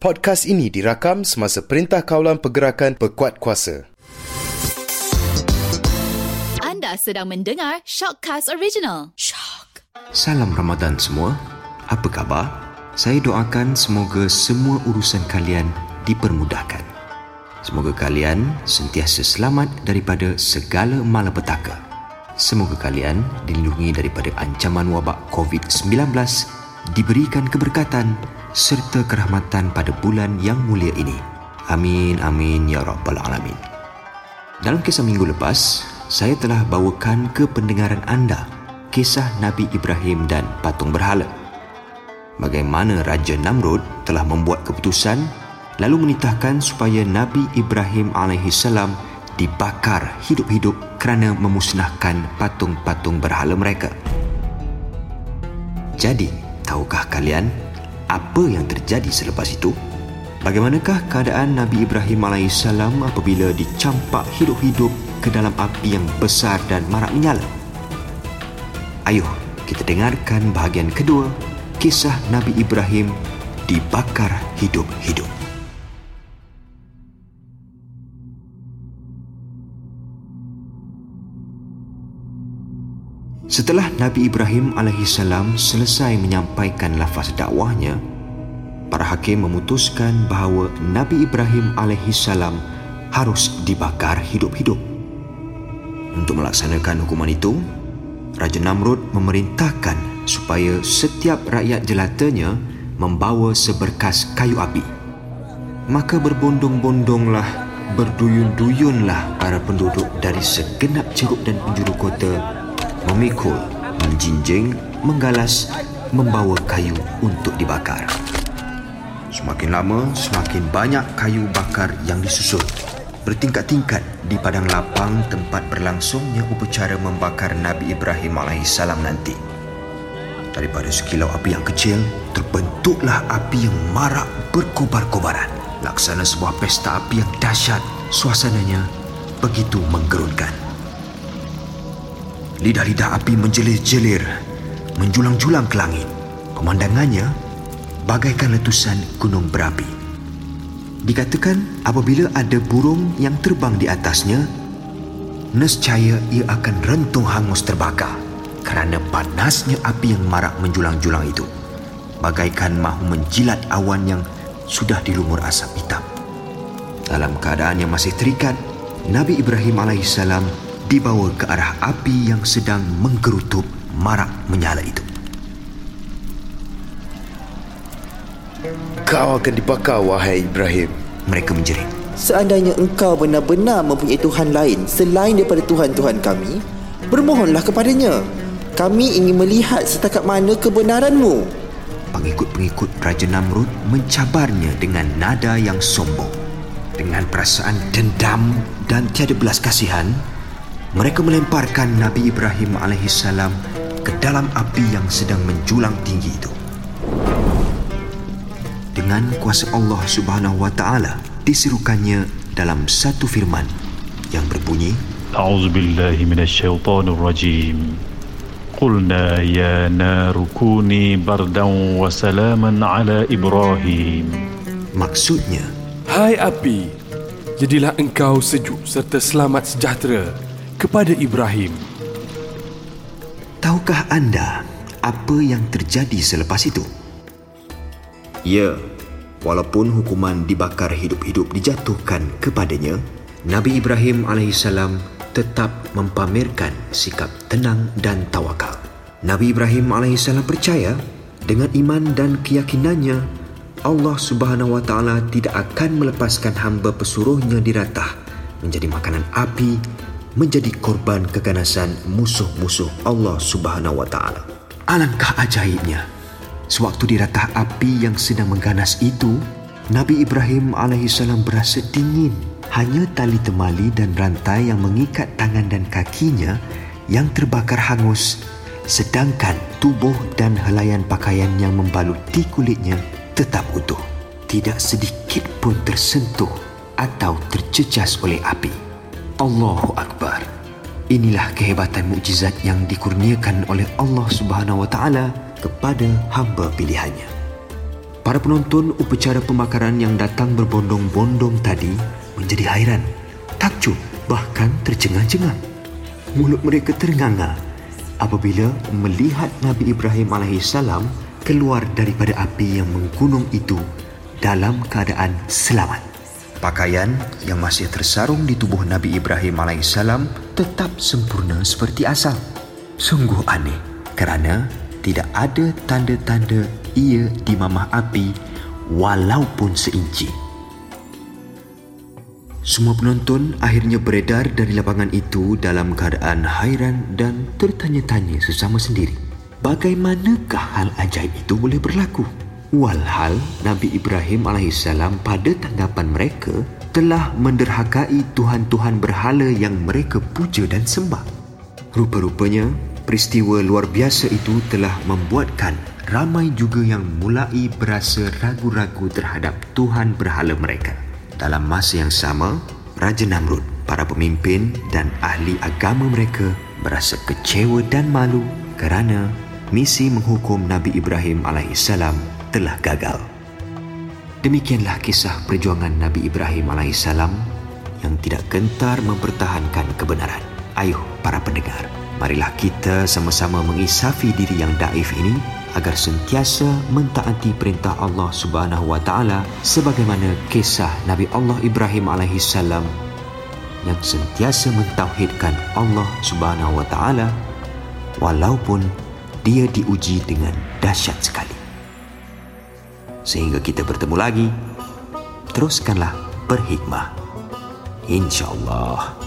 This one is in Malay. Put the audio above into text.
Podcast ini dirakam semasa Perintah Kawalan Pergerakan Pekuat Kuasa. Anda sedang mendengar Shockcast Original. Shock. Salam Ramadan semua. Apa khabar? Saya doakan semoga semua urusan kalian dipermudahkan. Semoga kalian sentiasa selamat daripada segala malapetaka. Semoga kalian dilindungi daripada ancaman wabak COVID-19, diberikan keberkatan serta kerahmatan pada bulan yang mulia ini. Amin, amin, ya Rabbal Alamin. Dalam kisah minggu lepas, saya telah bawakan ke pendengaran anda kisah Nabi Ibrahim dan patung berhala. Bagaimana Raja Namrud telah membuat keputusan lalu menitahkan supaya Nabi Ibrahim AS dibakar hidup-hidup kerana memusnahkan patung-patung berhala mereka. Jadi, tahukah kalian apa yang terjadi selepas itu? Bagaimanakah keadaan Nabi Ibrahim AS apabila dicampak hidup-hidup ke dalam api yang besar dan marak menyala? Ayuh, kita dengarkan bahagian kedua kisah Nabi Ibrahim dibakar hidup-hidup. Setelah Nabi Ibrahim AS selesai menyampaikan lafaz dakwahnya, para hakim memutuskan bahawa Nabi Ibrahim AS harus dibakar hidup-hidup. Untuk melaksanakan hukuman itu, Raja Namrud memerintahkan supaya setiap rakyat jelatanya membawa seberkas kayu api. Maka berbondong-bondonglah, berduyun-duyunlah para penduduk dari segenap ceruk dan penjuru kota memikul, menjinjing, menggalas, membawa kayu untuk dibakar. Semakin lama, semakin banyak kayu bakar yang disusun bertingkat-tingkat di padang lapang tempat berlangsungnya upacara membakar Nabi Ibrahim AS nanti. Daripada sekilau api yang kecil, terbentuklah api yang marak berkobar-kobaran. Laksana sebuah pesta api yang dahsyat, suasananya begitu menggerunkan. Lidah-lidah api menjelir-jelir, menjulang-julang ke langit. Pemandangannya bagaikan letusan gunung berapi. Dikatakan apabila ada burung yang terbang di atasnya, nescaya ia akan rentung hangus terbakar kerana panasnya api yang marak menjulang-julang itu. Bagaikan mahu menjilat awan yang sudah dilumur asap hitam. Dalam keadaan yang masih terikat, Nabi Ibrahim alaihissalam dibawa ke arah api yang sedang menggerutup marak menyala itu. Kau akan dibakar, wahai Ibrahim. Mereka menjerit. Seandainya engkau benar-benar mempunyai Tuhan lain selain daripada Tuhan-Tuhan kami, bermohonlah kepadanya. Kami ingin melihat setakat mana kebenaranmu. Pengikut-pengikut Raja Namrud mencabarnya dengan nada yang sombong. Dengan perasaan dendam dan tiada belas kasihan, mereka melemparkan Nabi Ibrahim AS ke dalam api yang sedang menjulang tinggi itu. Dengan kuasa Allah Subhanahu Wa Taala diserukannya dalam satu firman yang berbunyi A'udzu billahi minasyaitonir rajim. Qulna ya naru kuni bardan wa salaman ala Ibrahim. Maksudnya Hai api jadilah engkau sejuk serta selamat sejahtera kepada Ibrahim. Tahukah anda apa yang terjadi selepas itu? Ya, walaupun hukuman dibakar hidup-hidup dijatuhkan kepadanya, Nabi Ibrahim AS tetap mempamerkan sikap tenang dan tawakal. Nabi Ibrahim AS percaya dengan iman dan keyakinannya Allah Subhanahu Wa Taala tidak akan melepaskan hamba pesuruhnya diratah menjadi makanan api menjadi korban keganasan musuh-musuh Allah Subhanahu wa taala. Alangkah ajaibnya. Sewaktu di ratah api yang sedang mengganas itu, Nabi Ibrahim alaihissalam berasa dingin. Hanya tali temali dan rantai yang mengikat tangan dan kakinya yang terbakar hangus sedangkan tubuh dan helaian pakaian yang membaluti kulitnya tetap utuh. Tidak sedikit pun tersentuh atau tercecas oleh api. Allahu Akbar. Inilah kehebatan mukjizat yang dikurniakan oleh Allah Subhanahu Wa Taala kepada hamba pilihannya. Para penonton upacara pembakaran yang datang berbondong-bondong tadi menjadi hairan, takjub, bahkan tercengang-cengang. Mulut mereka terenganga apabila melihat Nabi Ibrahim AS keluar daripada api yang menggunung itu dalam keadaan selamat. Pakaian yang masih tersarung di tubuh Nabi Ibrahim AS tetap sempurna seperti asal. Sungguh aneh kerana tidak ada tanda-tanda ia dimamah api walaupun seinci. Semua penonton akhirnya beredar dari lapangan itu dalam keadaan hairan dan tertanya-tanya sesama sendiri. Bagaimanakah hal ajaib itu boleh berlaku? Walhal Nabi Ibrahim AS pada tanggapan mereka telah menderhakai Tuhan-Tuhan berhala yang mereka puja dan sembah. Rupa-rupanya, peristiwa luar biasa itu telah membuatkan ramai juga yang mulai berasa ragu-ragu terhadap Tuhan berhala mereka. Dalam masa yang sama, Raja Namrud, para pemimpin dan ahli agama mereka berasa kecewa dan malu kerana misi menghukum Nabi Ibrahim alaihissalam telah gagal. Demikianlah kisah perjuangan Nabi Ibrahim AS yang tidak gentar mempertahankan kebenaran. Ayuh para pendengar, marilah kita sama-sama mengisafi diri yang daif ini agar sentiasa mentaati perintah Allah Subhanahu wa taala sebagaimana kisah Nabi Allah Ibrahim AS yang sentiasa mentauhidkan Allah Subhanahu wa taala walaupun dia diuji dengan dahsyat sekali. Sehingga kita bertemu lagi, teruskanlah berhikmah. InsyaAllah.